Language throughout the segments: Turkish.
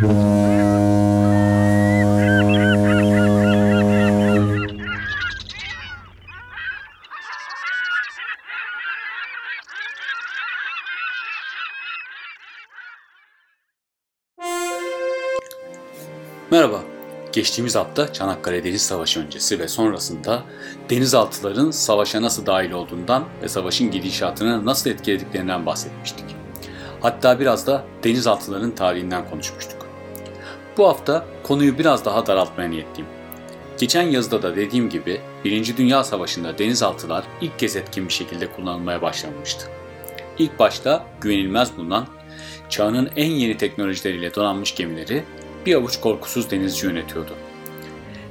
Merhaba. Geçtiğimiz hafta Çanakkale Deniz Savaşı öncesi ve sonrasında denizaltıların savaşa nasıl dahil olduğundan ve savaşın gidişatını nasıl etkilediklerinden bahsetmiştik. Hatta biraz da denizaltıların tarihinden konuşmuştuk. Bu hafta konuyu biraz daha daraltmaya niyetliyim. Geçen yazıda da dediğim gibi Birinci Dünya Savaşı'nda denizaltılar ilk kez etkin bir şekilde kullanılmaya başlanmıştı. İlk başta güvenilmez bulunan çağının en yeni teknolojileriyle donanmış gemileri bir avuç korkusuz denizci yönetiyordu.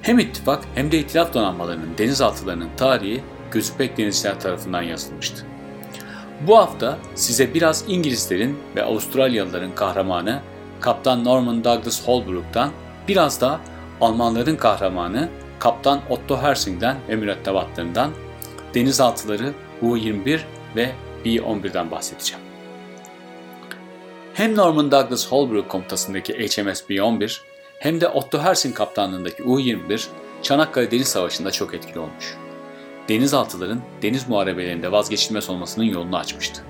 Hem ittifak hem de itilaf donanmalarının denizaltılarının tarihi gözüpek denizciler tarafından yazılmıştı. Bu hafta size biraz İngilizlerin ve Avustralyalıların kahramanı Kaptan Norman Douglas Holbrook'tan biraz da Almanların kahramanı Kaptan Otto Hersing'den ve mürettebatlarından denizaltıları U-21 ve B-11'den bahsedeceğim. Hem Norman Douglas Holbrook komutasındaki HMS B-11 hem de Otto Hersing kaptanlığındaki U-21 Çanakkale Deniz Savaşı'nda çok etkili olmuş. Denizaltıların deniz muharebelerinde vazgeçilmez olmasının yolunu açmıştı.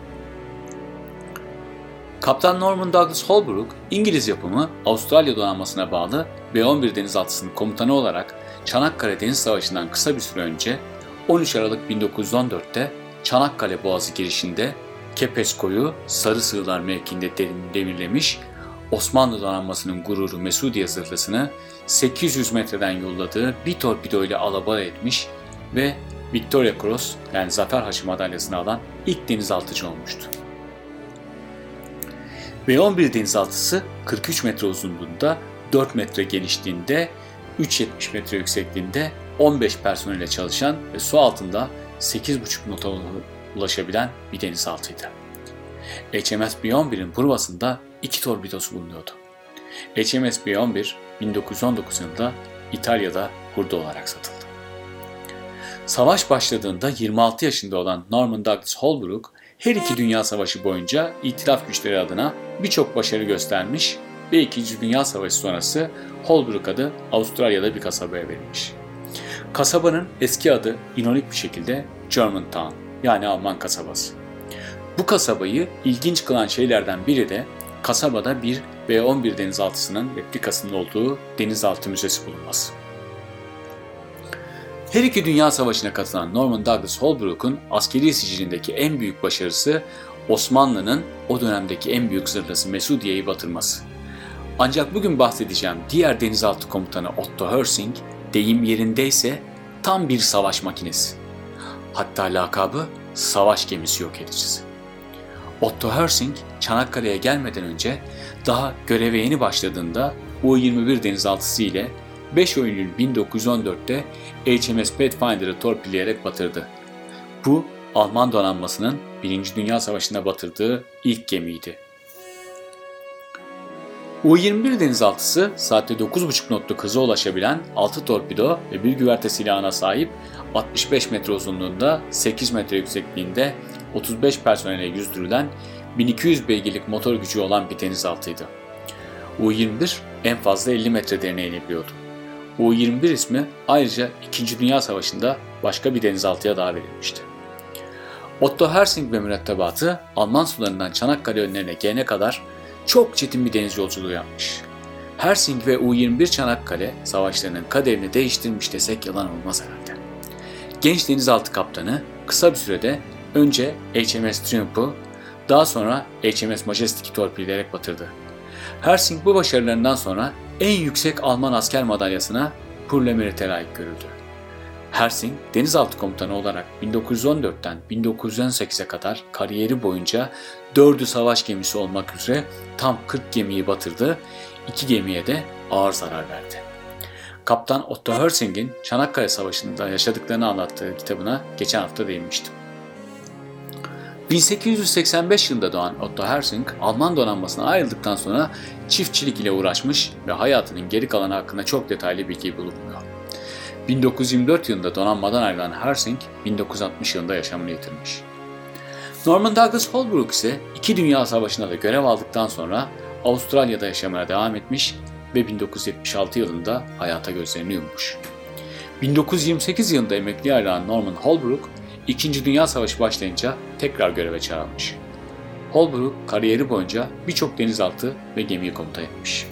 Kaptan Norman Douglas Holbrook, İngiliz yapımı Avustralya donanmasına bağlı B-11 denizaltısının komutanı olarak Çanakkale Deniz Savaşı'ndan kısa bir süre önce 13 Aralık 1914'te Çanakkale Boğazı girişinde Kepesko'yu Sarı Sığlar mevkinde demirlemiş, Osmanlı donanmasının gururu Mesudiye zırhlısını 800 metreden yolladığı bir torpido ile alabora etmiş ve Victoria Cross yani Zafer Haçı madalyasını alan ilk denizaltıcı olmuştu. V-11 denizaltısı 43 metre uzunluğunda, 4 metre genişliğinde, 3.70 metre yüksekliğinde 15 personelle çalışan ve su altında 8.5 nota ulaşabilen bir denizaltıydı. HMS B-11'in provasında iki torpidosu bulunuyordu. HMS B-11 1919 yılında İtalya'da hurda olarak satıldı. Savaş başladığında 26 yaşında olan Norman Douglas Holbrook, her iki dünya savaşı boyunca itilaf güçleri adına birçok başarı göstermiş ve 2. Dünya Savaşı sonrası Holbrook adı Avustralya'da bir kasabaya verilmiş. Kasabanın eski adı inonik bir şekilde Germantown yani Alman kasabası. Bu kasabayı ilginç kılan şeylerden biri de kasabada bir B-11 denizaltısının replikasının olduğu denizaltı müzesi bulunması. Her iki dünya savaşına katılan Norman Douglas Holbrook'un askeri sicilindeki en büyük başarısı Osmanlı'nın o dönemdeki en büyük zırhlısı Mesudiye'yi batırması. Ancak bugün bahsedeceğim diğer denizaltı komutanı Otto Hersing deyim yerindeyse tam bir savaş makinesi. Hatta lakabı savaş gemisi yok edicisi. Otto Hersing Çanakkale'ye gelmeden önce daha göreve yeni başladığında U-21 denizaltısı ile 5 Eylül 1914'te HMS Pathfinder'ı torpilleyerek batırdı. Bu Alman donanmasının 1. Dünya Savaşı'nda batırdığı ilk gemiydi. U-21 denizaltısı saatte 9,5 knotluk hıza ulaşabilen 6 torpido ve bir güverte silahına sahip 65 metre uzunluğunda 8 metre yüksekliğinde 35 personele yüzdürülen 1200 beygirlik motor gücü olan bir denizaltıydı. U-21 en fazla 50 metre derine inebiliyordu. U-21 ismi ayrıca 2. Dünya Savaşı'nda başka bir denizaltıya daha verilmişti. Otto Hersing ve mürettebatı Alman sularından Çanakkale önlerine gelene kadar çok çetin bir deniz yolculuğu yapmış. Hersing ve U-21 Çanakkale savaşlarının kaderini değiştirmiş desek yalan olmaz herhalde. Genç denizaltı kaptanı kısa bir sürede önce HMS Triumph'u daha sonra HMS Majestic'i torpilleyerek batırdı. Hersing bu başarılarından sonra en yüksek Alman asker madalyasına Pour le Mérite layık görüldü. Hersing, denizaltı komutanı olarak 1914'ten 1918'e kadar kariyeri boyunca 4'ü savaş gemisi olmak üzere tam 40 gemiyi batırdı, 2 gemiye de ağır zarar verdi. Kaptan Otto Hersing'in Çanakkale Savaşı'nda yaşadıklarını anlattığı kitabına geçen hafta değinmiştim. 1885 yılında doğan Otto Hersing, Alman donanmasına ayrıldıktan sonra çiftçilik ile uğraşmış ve hayatının geri kalanı hakkında çok detaylı bilgi bulunmuyor. 1924 yılında donanmadan ayrılan Hersing, 1960 yılında yaşamını yitirmiş. Norman Douglas Holbrook ise iki Dünya Savaşı'nda da görev aldıktan sonra Avustralya'da yaşamaya devam etmiş ve 1976 yılında hayata gözlerini yummuş. 1928 yılında emekli ayrılan Norman Holbrook, İkinci Dünya Savaşı başlayınca tekrar göreve çağrılmış. Holbrook kariyeri boyunca birçok denizaltı ve gemiyi komuta etmiş.